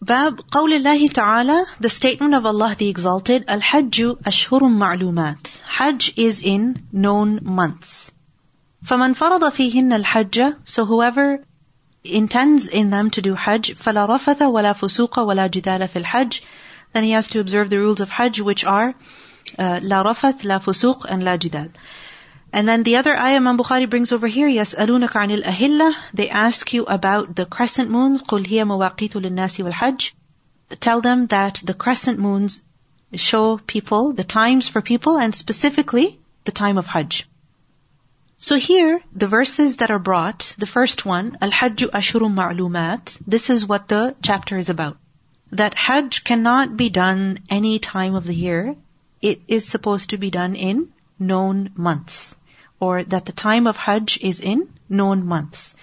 باب قول الله تعالى the statement of Allah the Exalted الحج أشهر معلومات Hajj is in known months فمن فرض فيهن الحج so whoever intends in them to do Hajj فلا رفث ولا فسوق ولا جدال في الحج then he has to observe the rules of Hajj which are uh, لا رفث لا فسوق and لا جدال and then the other ayah Imam Bukhari brings over here, يَسْأَلُونَكَ عَنِ الْأَهِلَّةِ They ask you about the crescent moons, قُلْ هِيَ مَوَاقِيتُ لِلنَّاسِ وَالْحَجِّ Tell them that the crescent moons show people the times for people and specifically the time of Hajj. So here, the verses that are brought, the first one, Al-Hajj Ashuru Ma'lumat, this is what the chapter is about. That Hajj cannot be done any time of the year. It is supposed to be done in known months or that the time of Hajj is in known months.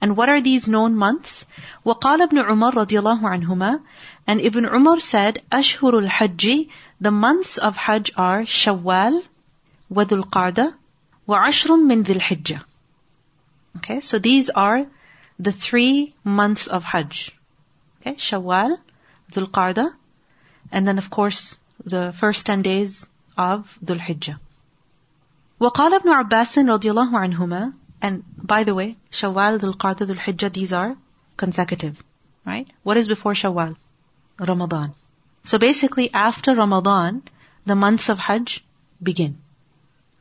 And what are these known months? وقال ابن عمر رضي الله عنهما and Ibn Umar said أشهر الحج the months of Hajj are Shawwal وذو القعدة وعشر من ذي الحجة Okay, so these are the three months of Hajj. Okay, Shawwal, Dhul Qa'dah, and then of course the first 10 days of Dhul Hijjah. وقال ابن عباس رضي الله عنهما and by the way شوال ذو القعدة ذو الحجة these are consecutive right what is before Shawwal Ramadan so basically after Ramadan the months of Hajj begin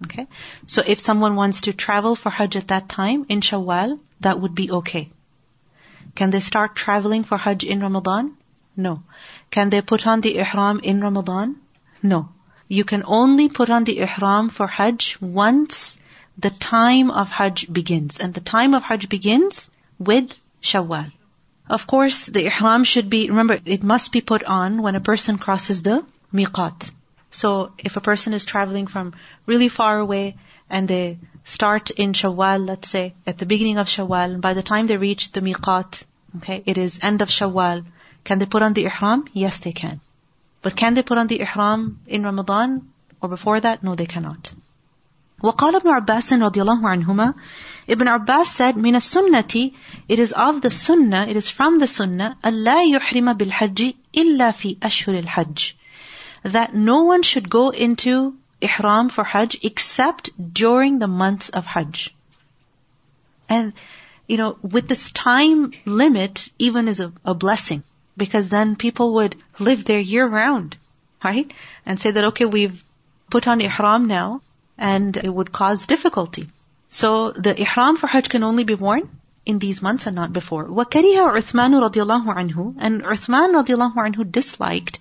okay so if someone wants to travel for Hajj at that time in Shawwal that would be okay can they start traveling for Hajj in Ramadan no can they put on the ihram in Ramadan no you can only put on the ihram for Hajj once the time of Hajj begins. And the time of Hajj begins with Shawwal. Of course, the ihram should be, remember, it must be put on when a person crosses the miqat. So if a person is traveling from really far away and they start in Shawwal, let's say, at the beginning of Shawwal, and by the time they reach the miqat, okay, it is end of Shawwal, can they put on the ihram? Yes, they can. But can they put on the ihram in Ramadan or before that? No, they cannot. وقال ابن عباس رضي الله عنهما Ibn Abbas said من السنة it is of the sunnah it is from the sunnah ألا يحرم بالحج إلا في أشهر الحج that no one should go into ihram for Hajj except during the months of Hajj. And, you know, with this time limit, even is a, a blessing because then people would live there year round, right? And say that, okay, we've put on ihram now, and it would cause difficulty. So the ihram for Hajj can only be worn in these months and not before. وَكَرِهَ عُثْمَانُ رَضِيَ اللَّهُ عَنْهُ And Uthman رضي الله عنه disliked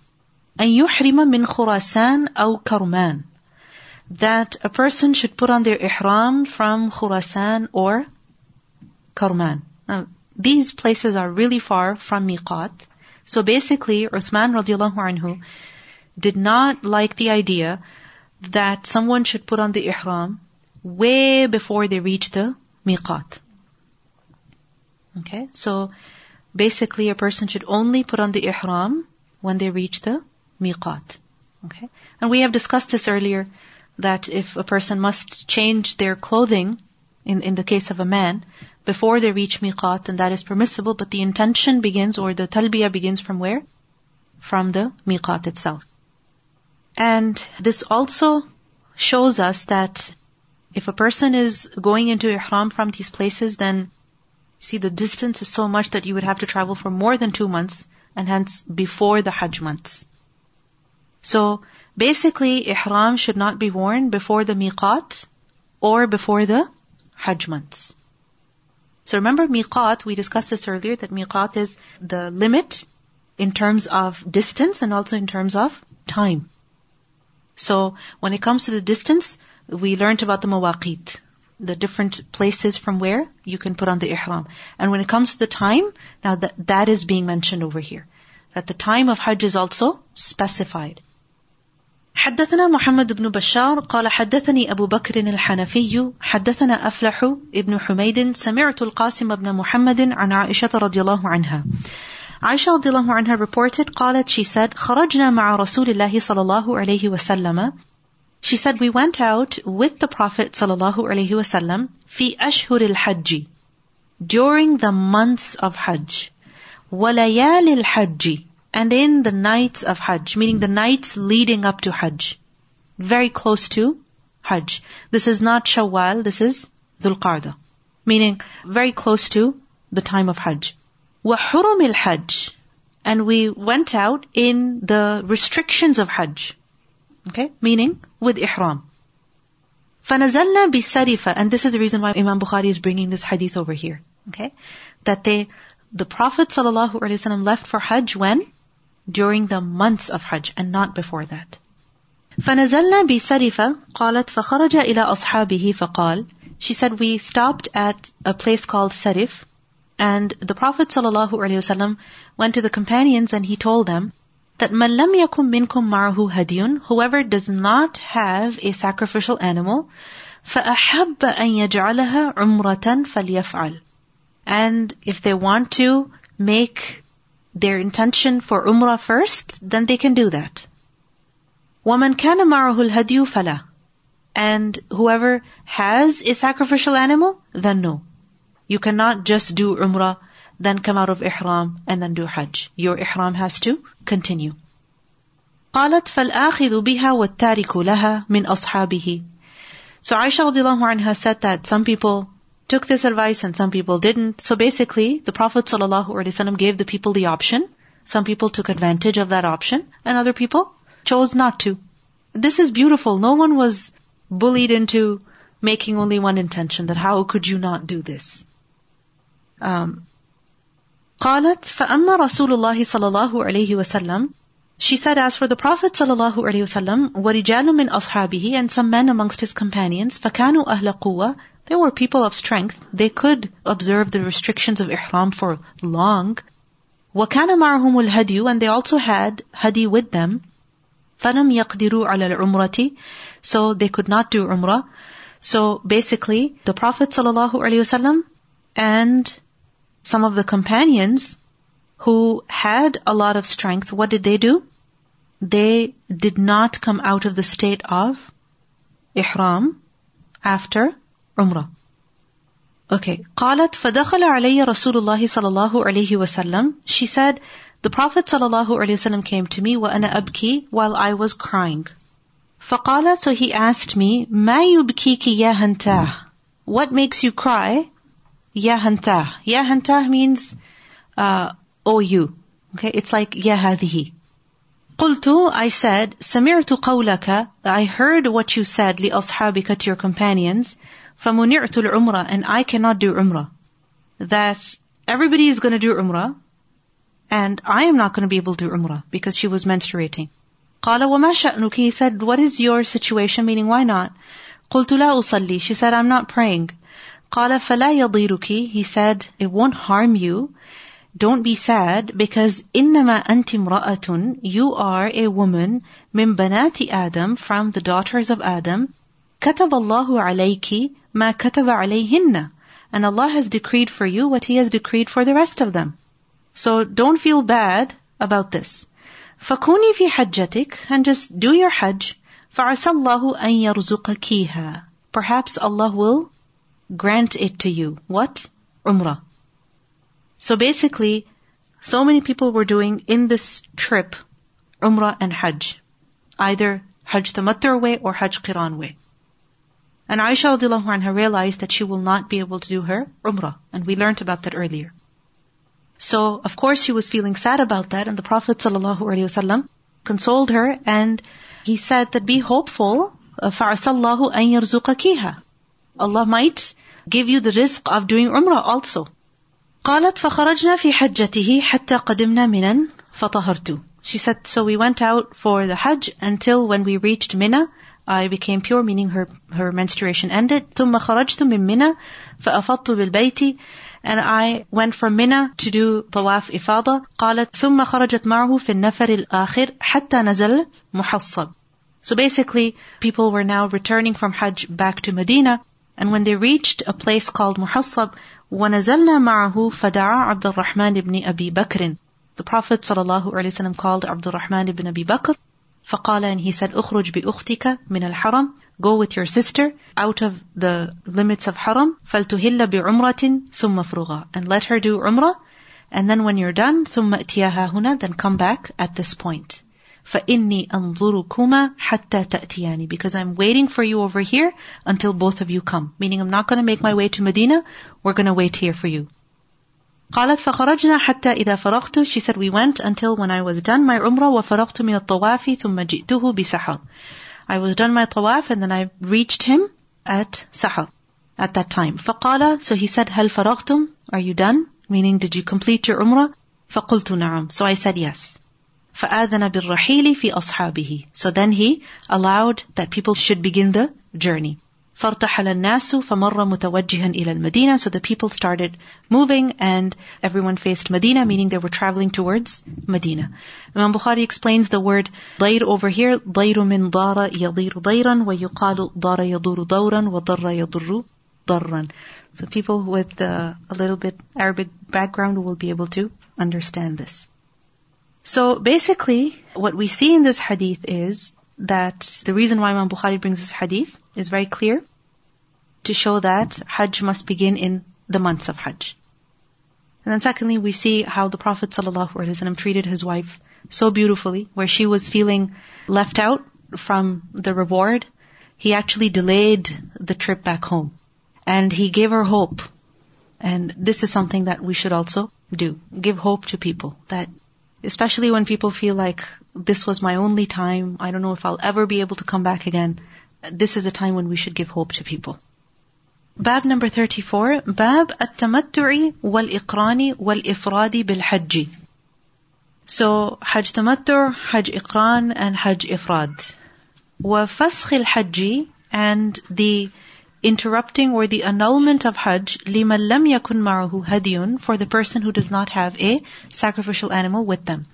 أن يحرم من خراسان أو كرمان that a person should put on their ihram from Khurasan or Karman. Now, these places are really far from Miqat, so basically, Uthman radiallahu anhu did not like the idea that someone should put on the ihram way before they reach the miqat. Okay, so basically a person should only put on the ihram when they reach the miqat. Okay, and we have discussed this earlier that if a person must change their clothing in, in the case of a man, before they reach miqat, and that is permissible, but the intention begins or the talbiyah begins from where? From the miqat itself. And this also shows us that if a person is going into ihram from these places, then see the distance is so much that you would have to travel for more than two months, and hence before the Hajj months. So basically, ihram should not be worn before the miqat or before the Hajj months. So remember miqat, we discussed this earlier, that miqat is the limit in terms of distance and also in terms of time. So when it comes to the distance, we learned about the mawaqit, the different places from where you can put on the ihram. And when it comes to the time, now that, that is being mentioned over here. That the time of Hajj is also specified. حدثنا محمد بن بشار قال حدثني أبو بكر الحنفي حدثنا أفلح ابن حميد سمعت القاسم بن محمد عن عائشة رضي الله عنها. عائشة رضي الله عنها reported قالت she said خرجنا مع رسول الله صلى الله عليه وسلم. She said we went out with the Prophet صلى الله عليه وسلم في أشهر الحج during the months of Hajj. وَلَيَالِ الْحَجِّ And in the nights of Hajj, meaning the nights leading up to Hajj. Very close to Hajj. This is not Shawwal, this is Dhul Qarda. Meaning very close to the time of Hajj. وَحُرُمِ الْحَجِّ And we went out in the restrictions of Hajj. Okay? Meaning with Ihram. فَنَزَلْنَا بِسَرِفَ And this is the reason why Imam Bukhari is bringing this hadith over here. Okay? That they the Prophet ﷺ left for Hajj when? During the months of Hajj and not before that. فنزلنا بسرفة قالت فخرج إلى أصحابه فقال She said we stopped at a place called Sarif and the Prophet ﷺ went to the companions and he told them that من لم يكن منكم معه هدي whoever does not have a sacrificial animal فأحب أن يجعلها عمرة فليفعل and if they want to make their intention for Umrah first, then they can do that. وَمَنْ كَانَ مَعَهُ الْهَدْيُ فَلَا And whoever has a sacrificial animal, then no. You cannot just do Umrah, then come out of Ihram, and then do Hajj. Your Ihram has to continue. قالت فالآخذ بها والتارك لها من أصحابه So Aisha radiallahu anha said that some people took this advice and some people didn't. So basically, the Prophet ﷺ gave the people the option. Some people took advantage of that option and other people chose not to. This is beautiful. No one was bullied into making only one intention that how could you not do this? Um, قالت فأما رسول الله صلى الله عليه وسلم she said, as for the Prophet sallallahu alaihi wasallam, وَرِجَالٌ مِّنْ أَصْحَابِهِ And some men amongst his companions, فَكَانُوا أَهْلَ قُوَّةٍ they were people of strength. They could observe the restrictions of ihram for long. وَكَانَ مَعَهُمُ الْهَدْيُ And they also had hadi with them. فَلَمْ يَقْدِرُوا عَلَى الْعُمْرَةِ So they could not do umrah. So basically, the Prophet ﷺ and some of the companions who had a lot of strength, what did they do? They did not come out of the state of ihram after عمرة Okay. قالت فدخل علي رسول الله صلى الله عليه وسلم She said, the Prophet صلى الله عليه وسلم came to me وأنا أبكي while I was crying. فقال, so he asked me, ما يبكيك يا هنتاه? What makes you cry? يا هنتاه. يا هنتاه means, uh, oh you. Okay, it's like يا هذه. قلت, I said, سمعت قولك, I heard what you said لأصحابك to your companions, فَمُنِعْتُ الْعُمْرَةِ And I cannot do umrah. That everybody is going to do umrah, and I am not going to be able to do umrah because she was menstruating. قال وما شأنك? He said, what is your situation? Meaning, why not? قلت لا أصلي. She said, I'm not praying. قال فلا يضيرك. He said, it won't harm you. Don't be sad because إنما أنت امرأة. You are a woman من بنات آدم from the daughters of Adam. كتب الله عليك ما كتب عليهن. And Allah has decreed for you what He has decreed for the rest of them. So don't feel bad about this. فكوني في حجتك and just do your hajj. فعسى الله أن يرزقكيها. Perhaps Allah will grant it to you. What? Umrah. So basically, so many people were doing in this trip Umrah and Hajj. Either Hajj Tamattu way or Hajj Qiran way. And Aisha anha realized that she will not be able to do her Umrah. And we learnt about that earlier. So, of course, she was feeling sad about that, and the Prophet ﷺ consoled her, and he said that be hopeful, فَعَسَى أَن يَرْزُقَكِهَا. Allah might give you the rizq of doing Umrah also. قالت فخرجنا في حجته حتى قدمنا منن فطهرت. She said, so we went out for the Hajj until when we reached Mina, I became pure, meaning her, her menstruation ended. ثم خرجت من منى فأفضت بالبيت and I went from Mina to do طواف إفاضة قالت ثم خرجت معه في النفر الآخر حتى نزل محصب So basically, people were now returning from Hajj back to Medina, and when they reached a place called Muhassab, وَنَزَلْنَا مَعَهُ فَدَعَا عَبْدُ الرَّحْمَنِ ibn Abi Bakr. The Prophet ﷺ called Abdul Rahman ibn Abi Bakr, فقال and he said اخرج بأختك من الحرم go with your sister out of the limits of haram فلتهل بعمرة ثم فرغا and let her do umrah And then when you're done, ثم اتياها هنا, then come back at this point. فإني أنظركما حتى تأتياني because I'm waiting for you over here until both of you come. Meaning I'm not going to make my way to Medina. We're going to wait here for you. قالت فخرجنا حتى إذا فرغت She said we went until when I was done my umrah وفرغت من الطواف ثم جئته بسحر I was done my tawaf and then I reached him at sahar at that time. فقال so he said هل فرغتم Are you done? Meaning did you complete your umrah? فقلت نعم So I said yes. فآذن بالرحيل في أصحابه So then he allowed that people should begin the journey. فارتحل الناس فمر متوجها إلى المدينة So the people started moving and everyone faced Medina, meaning they were traveling towards Medina. Imam Bukhari explains the word ضير over here. ضير من ضار يضير ضيرا ويقال ضار يضر دورا وضر يضر ضرا. So people with uh, a little bit Arabic background will be able to understand this. So basically, what we see in this hadith is that the reason why Imam Bukhari brings this hadith is very clear to show that Hajj must begin in the months of Hajj. And then secondly, we see how the Prophet ﷺ treated his wife so beautifully, where she was feeling left out from the reward. He actually delayed the trip back home. And he gave her hope. And this is something that we should also do. Give hope to people that especially when people feel like this was my only time, I don't know if I'll ever be able to come back again. This is a time when we should give hope to people. Bab number 34, Bab التمتع والإقران والإفراد بالحج. So, Hajj Tamattu, Hajj Iqran, and Hajj Ifrad. وفسخ الحج and the interrupting or the annulment of Hajj لمن لم يكن معه هدي for the person who does not have a sacrificial animal with them.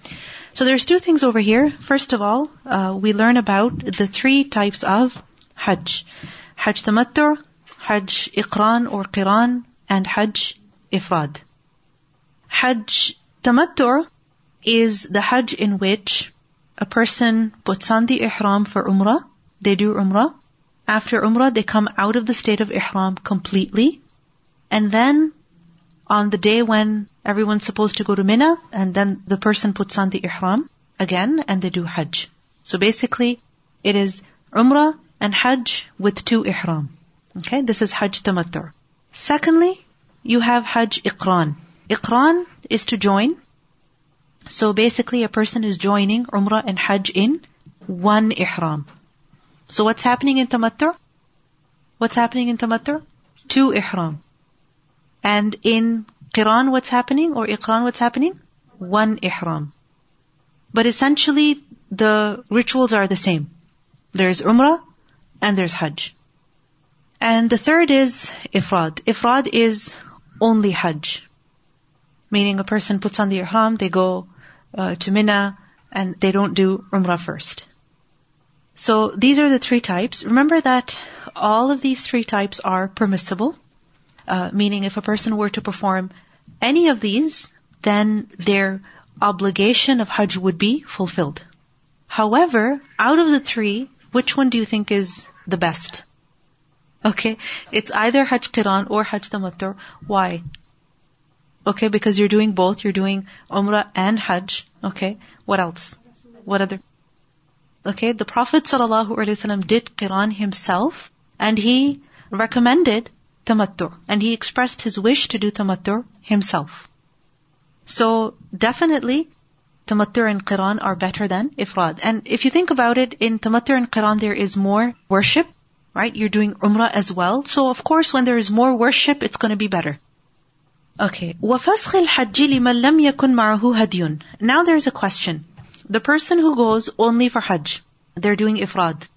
So there's two things over here. First of all, uh, we learn about the three types of Hajj. Hajj Tamattu, Hajj Iqran or Qiran, and Hajj Ifrad. Hajj Tamattu is the Hajj in which a person puts on the Ihram for Umrah, they do Umrah, after Umrah, they come out of the state of Ihram completely. And then on the day when everyone's supposed to go to Mina, and then the person puts on the Ihram again and they do Hajj. So basically, it is Umrah and Hajj with two Ihram. Okay, this is Hajj Tamattu. Secondly, you have Hajj Iqran. Iqran is to join. So basically, a person is joining Umrah and Hajj in one Ihram. So what's happening in tamattu? What's happening in tamattu? Two ihram. And in qiran, what's happening? Or iqran, what's happening? One ihram. But essentially, the rituals are the same. There's umrah and there's hajj. And the third is ifrad. Ifrad is only hajj. Meaning a person puts on the ihram, they go uh, to Mina, and they don't do umrah first. So these are the three types. Remember that all of these three types are permissible, uh, meaning if a person were to perform any of these, then their obligation of Hajj would be fulfilled. However, out of the three, which one do you think is the best? Okay, it's either Hajj Qiran or Hajj Tamattu. Why? Okay, because you're doing both. You're doing Umrah and Hajj. Okay, what else? What other? Okay, the Prophet ﷺ did Qiran himself and he recommended tamattu and he expressed his wish to do tamattu himself. So definitely tamattu and Qiran are better than ifrad. And if you think about it, in tamattu and Qiran there is more worship, right? You're doing umrah as well. So of course when there is more worship, it's going to be better. Okay. وَفَسْخِ الْحَجِّ لِمَنْ لَمْ يَكُنْ مَعَهُ هَدْيٌ Now there's a question. The person who goes only for Hajj, they're doing ifrad.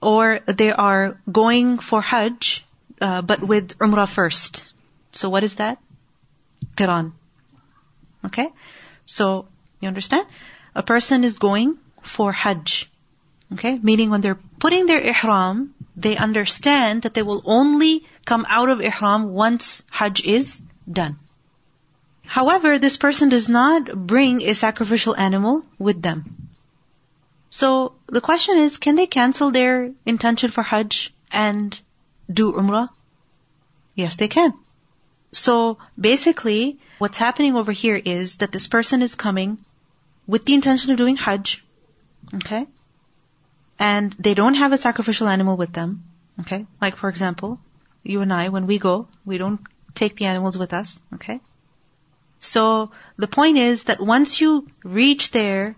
Or they are going for Hajj, uh, but with Umrah first. So what is that? Qiran. Okay? So, you understand? A person is going for Hajj. Okay? Meaning when they're putting their ihram, they understand that they will only come out of ihram once Hajj is done. However, this person does not bring a sacrificial animal with them. So the question is, can they cancel their intention for Hajj and do Umrah? Yes, they can. So basically, what's happening over here is that this person is coming with the intention of doing Hajj. Okay? And they don't have a sacrificial animal with them. Okay? Like for example, you and I, when we go, we don't take the animals with us. Okay? So the point is that once you reach there,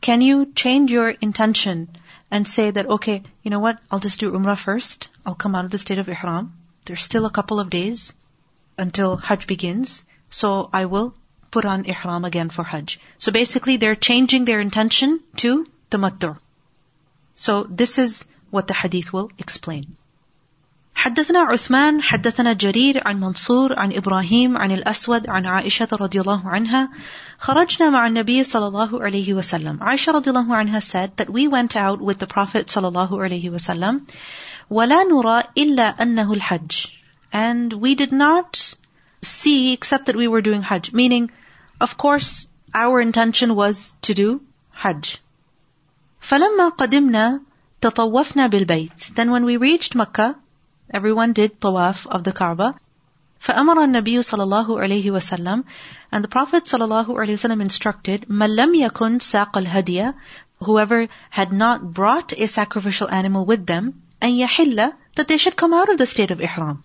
can you change your intention and say that, okay, you know what, I'll just do Umrah first. I'll come out of the state of Ihram. There's still a couple of days until Hajj begins. So I will put on Ihram again for Hajj. So basically they're changing their intention to Tamattu. So this is what the hadith will explain. حدثنا عثمان حدثنا جرير عن منصور عن إبراهيم عن الأسود عن عائشة رضي الله عنها. خرجنا مع النبي صلى الله عليه وسلم. عائشة رضي الله عنها said that we went out with the Prophet صلى الله عليه وسلم. ولا نرى إلا أنه الحج. And we did not see except that we were doing Hajj. Meaning of course our intention was to do Hajj. فلما قدمنا تطوفنا بالبيت. Then when we reached Makkah Everyone did tawaf of the Kaaba. فأمر النبي صلى الله عليه وسلم and the Prophet صلى الله عليه وسلم instructed من لم يكن ساق الهدي whoever had not brought a sacrificial animal with them أن يحل that they should come out of the state of ihram.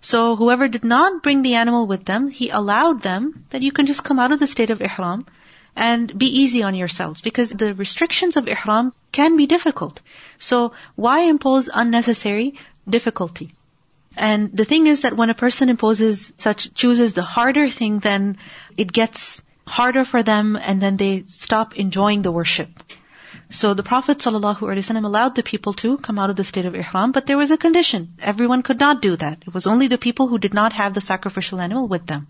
So whoever did not bring the animal with them, he allowed them that you can just come out of the state of ihram and be easy on yourselves because the restrictions of ihram can be difficult. So why impose unnecessary difficulty. And the thing is that when a person imposes such, chooses the harder thing, then it gets harder for them and then they stop enjoying the worship. So the Prophet ﷺ allowed the people to come out of the state of ihram, but there was a condition. Everyone could not do that. It was only the people who did not have the sacrificial animal with them.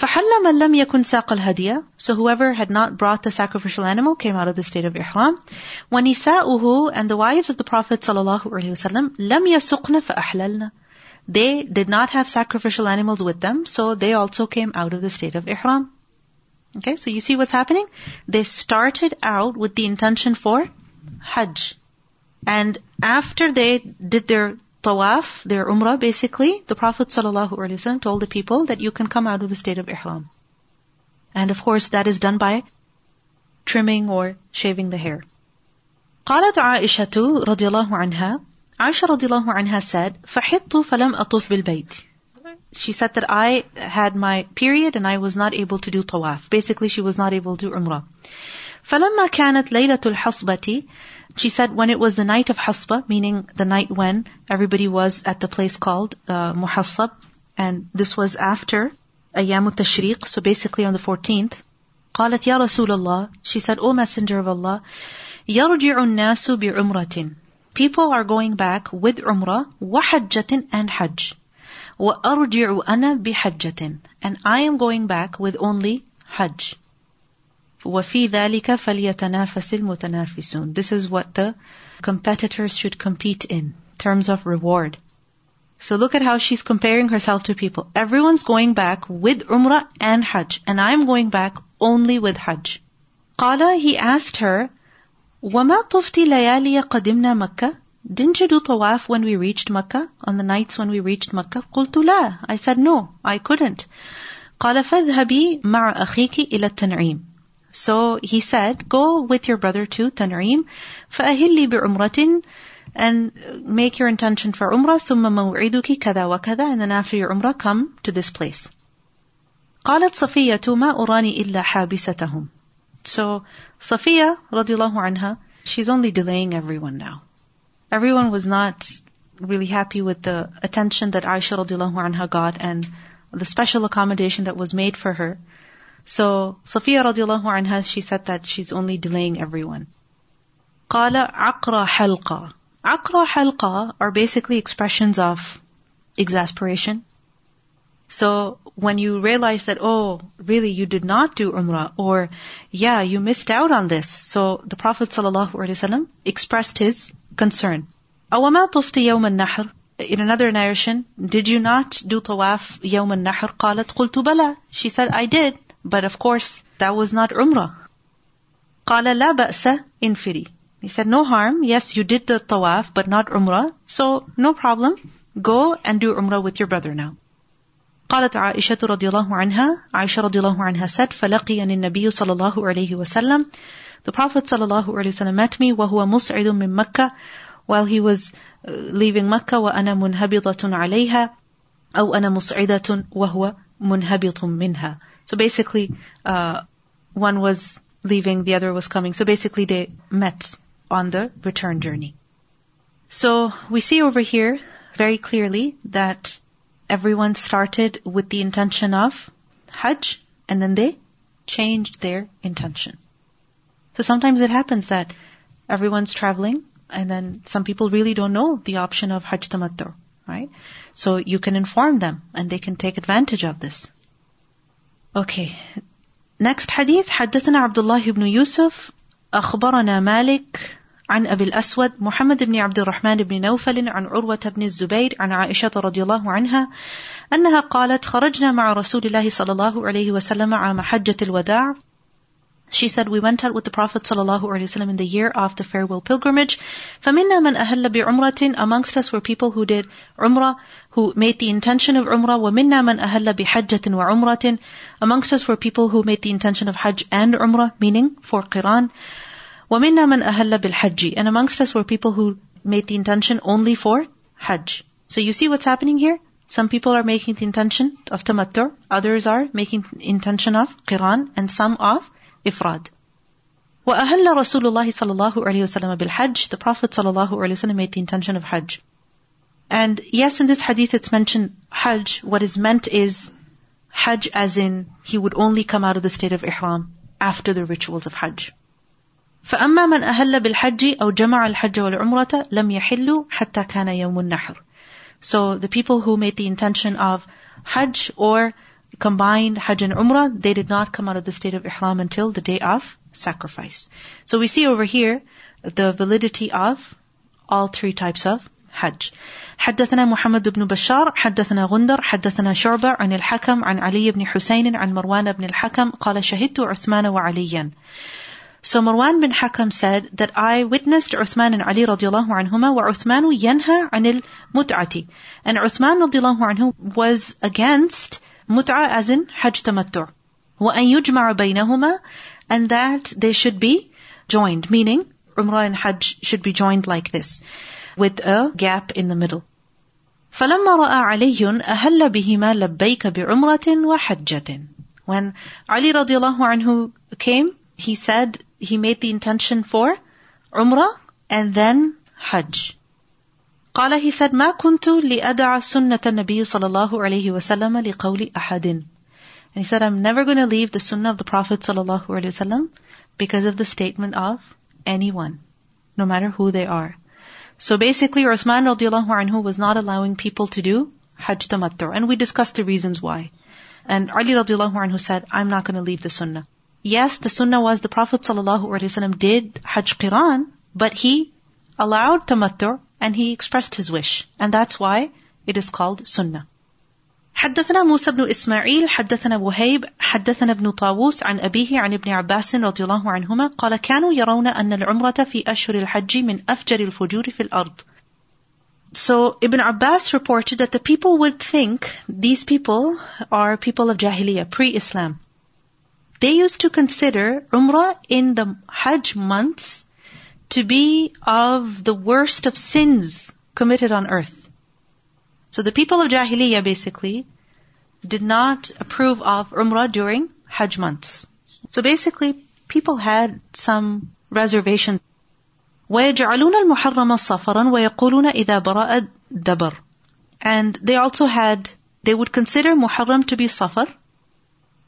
فَحَلَّ مَنْ لَمْ يَكُنْ سَاقَ الْهَدِيَ So whoever had not brought the sacrificial animal came out of the state of ihram. وَنِسَاؤُهُ And the wives of the Prophet ﷺ لَمْ يَسُقْنَ فَأَحْلَلْنَ They did not have sacrificial animals with them, so they also came out of the state of ihram. Okay, so you see what's happening? They started out with the intention for Hajj. And after they did their tawaf, their umrah basically, the Prophet ﷺ told the people that you can come out of the state of ihram. And of course that is done by trimming or shaving the hair. قالت عائشة رضي الله عنها عائشة رضي الله عنها said فحطت فلم أطوف بالبيت She said that I had my period and I was not able to do tawaf. Basically she was not able to do umrah. فلما كانت ليلة الحصبة she said when it was the night of Hasba, meaning the night when everybody was at the place called uh, Muhassab, and this was after Ayyam Tashriq, so basically on the 14th. قالت يا رسول الله She said, O Messenger of Allah, يرجع الناس بعمرة People are going back with umrah, وحجة and hajj. وأرجع أنا بحجة And I am going back with only hajj. وَفِي ذَلِكَ فَلْيَتَنَافَسِ الْمُتَنَافِسُونَ This is what the competitors should compete in terms of reward. So look at how she's comparing herself to people. Everyone's going back with Umrah and Hajj, and I'm going back only with Hajj. قال, he asked her, وَمَا طُفْتِ لَيَالِيَ قَدِمْنَا مَكَّةً Didn't you do tawaf when we reached Makkah? On the nights when we reached Makkah? قلت لا. I said no, I couldn't. قال فاذهبي مع أخيك إلى التنعيم. so he said, go with your brother to Tan'im, فأهلي بعمرة and make your intention for Umrah, ثم موعدك كذا وكذا, and then after your Umrah, come to this place. قالت صفية ما أراني إلا حابستهم. So Safiya, radiallahu anha, she's only delaying everyone now. Everyone was not really happy with the attention that Aisha radiallahu anha got and the special accommodation that was made for her. So Safiya radiallahu anha, she said that she's only delaying everyone. قال عقر حلقة عقر حلقة are basically expressions of exasperation. So when you realize that, oh, really you did not do Umrah or yeah, you missed out on this. So the Prophet ﷺ expressed his concern. أَوَمَا طُفْتِ يَوْمَ النَّحْرِ in another narration, did you not do tawaf yawm al-nahr? قالت قلت بلى. She said, I did. But of course, that was not Umrah. قال لا بأس انفري. He said, no harm. Yes, you did the tawaf, but not Umrah. So, no problem. Go and do Umrah with your brother now. قالت عائشة رضي الله عنها عائشة رضي الله عنها said فلقيني النبي صلى الله عليه وسلم The Prophet صلى الله عليه وسلم met me وهو مصعد من مكة while he was uh, leaving Mecca وأنا منهبطة عليها أو أنا مصعدة وهو منهبط منها so basically uh, one was leaving, the other was coming. So basically they met on the return journey. So we see over here very clearly that everyone started with the intention of Hajj and then they changed their intention. So sometimes it happens that everyone's traveling and then some people really don't know the option of Hajj Tamattu, right? So you can inform them and they can take advantage of this. Okay. Next hadith, حدثنا عبد الله بن يوسف أخبرنا مالك عن أبي الأسود محمد بن عبد الرحمن بن نوفل عن عروة بن الزبير عن عائشة رضي الله عنها أنها قالت خرجنا مع رسول الله صلى الله عليه وسلم عام حجة الوداع She said, we went out with the Prophet ﷺ in the year of the farewell pilgrimage. فَمِنَّا مَنْ أَهَلَّ بِعُمْرَةٍ Amongst us were people who did umrah, who made the intention of Umrah, وَمِنَّا مَنْ أَهَلَّ بِحَجَّةٍ وَعُمْرَةٍ Amongst us were people who made the intention of Hajj and Umrah, meaning for Qiran. وَمِنَّا مَنْ أَهَلَّ بِالْحَجِّ And amongst us were people who made the intention only for Hajj. So you see what's happening here? Some people are making the intention of tamattu, others are making intention of Qiran, and some of ifrad. وأهل رسول الله صلى الله عليه وسلم بالحج The Prophet صلى الله عليه وسلم made the intention of Hajj. And yes, in this hadith it's mentioned Hajj. What is meant is Hajj as in he would only come out of the state of Ihram after the rituals of Hajj. فأما من أهل بالحج أو جمع الحج والعمرة لم يحلوا حتى كان يوم النحر. So the people who made the intention of Hajj or combined Hajj and Umrah, they did not come out of the state of Ihram until the day of sacrifice. So we see over here the validity of all three types of Hajj. حدثنا محمد بن بشار حدثنا غندر حدثنا شعبة عن الحكم عن علي بن حسين عن مروان بن الحكم قال شهدت عثمان وعليا So Marwan bin Hakam said that I witnessed Uthman and Ali radiallahu anhuma wa Uthmanu yanha anil mut'ati. And Uthman radiallahu anhu was against Mut'a as in Hajj Tamattu. وَأَن يُجْمَعَ بَيْنَهُمَا And that they should be joined, meaning Umrah and Hajj should be joined like this, with a gap in the middle. فَلَمَّا رَأَى عَلِيٌّ أَهَلَّ بِهِمَا لَبَّيْكَ بِعُمْرَةٍ وَحَجَّةٍ When Ali radiallahu anhu came, he said he made the intention for Umrah and then Hajj. قال he said ما كنت لأدع سنة النبي صلى الله عليه وسلم لقول أحد and he said I'm never going to leave the sunnah of the Prophet صلى الله عليه وسلم because of the statement of anyone no matter who they are so basically Uthman radiallahu anhu was not allowing people to do Hajj Tamattu and we discussed the reasons why and Ali radiallahu anhu said I'm not going to leave the sunnah yes the sunnah was the Prophet wasallam did Hajj Qiran but he allowed Tamattu and he expressed his wish. And that's why it is called sunnah. حدثنا موسى بن إسماعيل حدثنا وهيب حدثنا ابن طاووس عن أبيه عن ابن عباس رضي الله عنهما قال كانوا يرون أن العمرة في أشهر الحج من أفجر الفجور في الأرض So Ibn Abbas reported that the people would think these people are people of Jahiliyyah, pre-Islam. They used to consider Umrah in the Hajj months to be of the worst of sins committed on earth. So the people of Jahiliyyah basically did not approve of Umrah during Hajj months. So basically people had some reservations. ويجعلون المحرم صفرا ويقولون إذا براء دبر. And they also had, they would consider Muharram to be safar,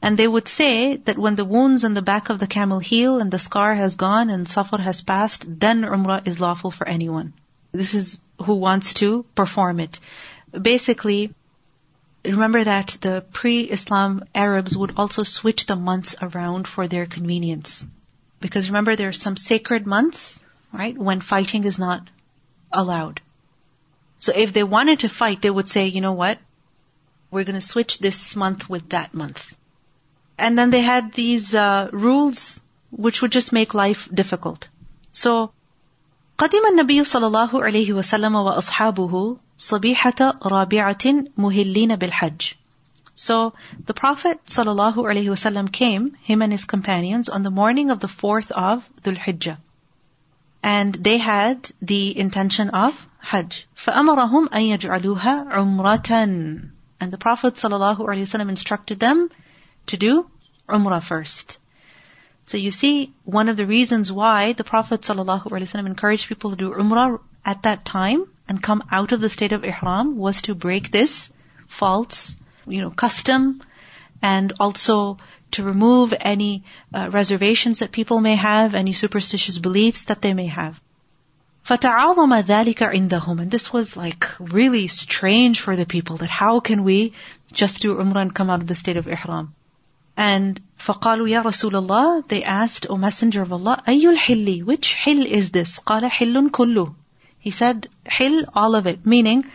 and they would say that when the wounds on the back of the camel heal and the scar has gone and safar has passed, then umrah is lawful for anyone. This is who wants to perform it. Basically, remember that the pre-Islam Arabs would also switch the months around for their convenience. Because remember there are some sacred months, right, when fighting is not allowed. So if they wanted to fight, they would say, you know what? We're going to switch this month with that month. And then they had these uh, rules which would just make life difficult. So, قدم النبي صلى الله عليه وسلم وأصحابه صبيحة رابعة مهلين بالحج. So the Prophet ﷺ came, him and his companions, on the morning of the fourth of Dhul Hijjah. And they had the intention of Hajj. فَأَمَرَهُمْ أَن يَجْعَلُوهَا عُمْرَةً And the Prophet ﷺ instructed them to do Umrah first. So you see, one of the reasons why the Prophet ﷺ encouraged people to do Umrah at that time and come out of the state of Ihram was to break this false you know, custom and also to remove any uh, reservations that people may have, any superstitious beliefs that they may have. فَتَعَاظَمَ ذَلِكَ عِنْدَهُمْ And this was like really strange for the people that how can we just do Umrah and come out of the state of Ihram? And فَقَالُوا يَا رَسُولَ اللَّهِ They asked, O Messenger of Allah, أَيُّ الْحِلِّ Which hill is this? قَالَ حِلٌّ كُلُّ He said, hill, all of it. Meaning,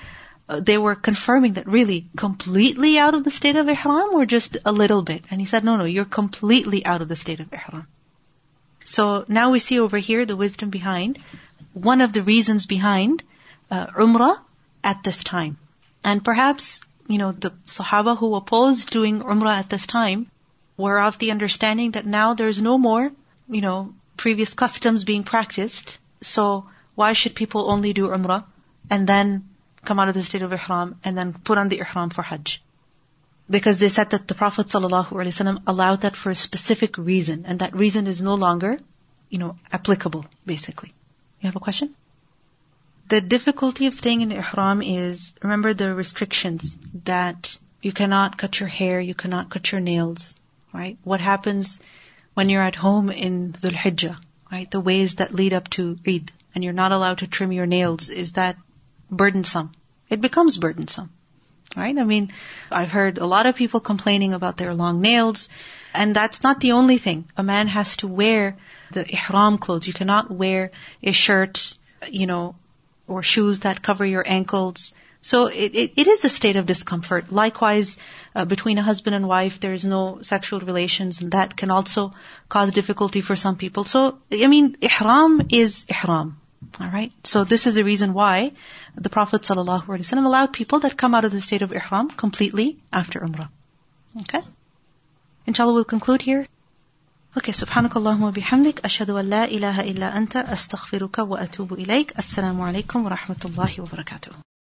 uh, they were confirming that really completely out of the state of ihram or just a little bit? And he said, no, no, you're completely out of the state of ihram. So now we see over here the wisdom behind one of the reasons behind uh, umrah at this time. And perhaps, you know, the Sahaba who opposed doing umrah at this time were of the understanding that now there's no more, you know, previous customs being practiced. So why should people only do umrah and then come out of the state of ihram and then put on the ihram for hajj. Because they said that the Prophet ﷺ allowed that for a specific reason, and that reason is no longer, you know, applicable, basically. You have a question? The difficulty of staying in ihram is, remember the restrictions that you cannot cut your hair, you cannot cut your nails, right? What happens when you're at home in Dhul Hijjah, right? The ways that lead up to Eid, and you're not allowed to trim your nails, is that burdensome. It becomes burdensome. Right? I mean, I've heard a lot of people complaining about their long nails, and that's not the only thing. A man has to wear the ihram clothes. You cannot wear a shirt, you know, or shoes that cover your ankles. So it, it, it is a state of discomfort. Likewise, uh, between a husband and wife, there is no sexual relations, and that can also cause difficulty for some people. So, I mean, ihram is ihram. Alright? So this is the reason why the Prophet ﷺ allowed people that come out of the state of ihram completely after umrah. Okay? Inshallah, we'll conclude here. Okay, subhanakallahumma bihamdik, ashadu an la ilaha illa anta, astaghfiruka wa atubu ilayk. Assalamu alaikum wa rahmatullahi wa barakatuh.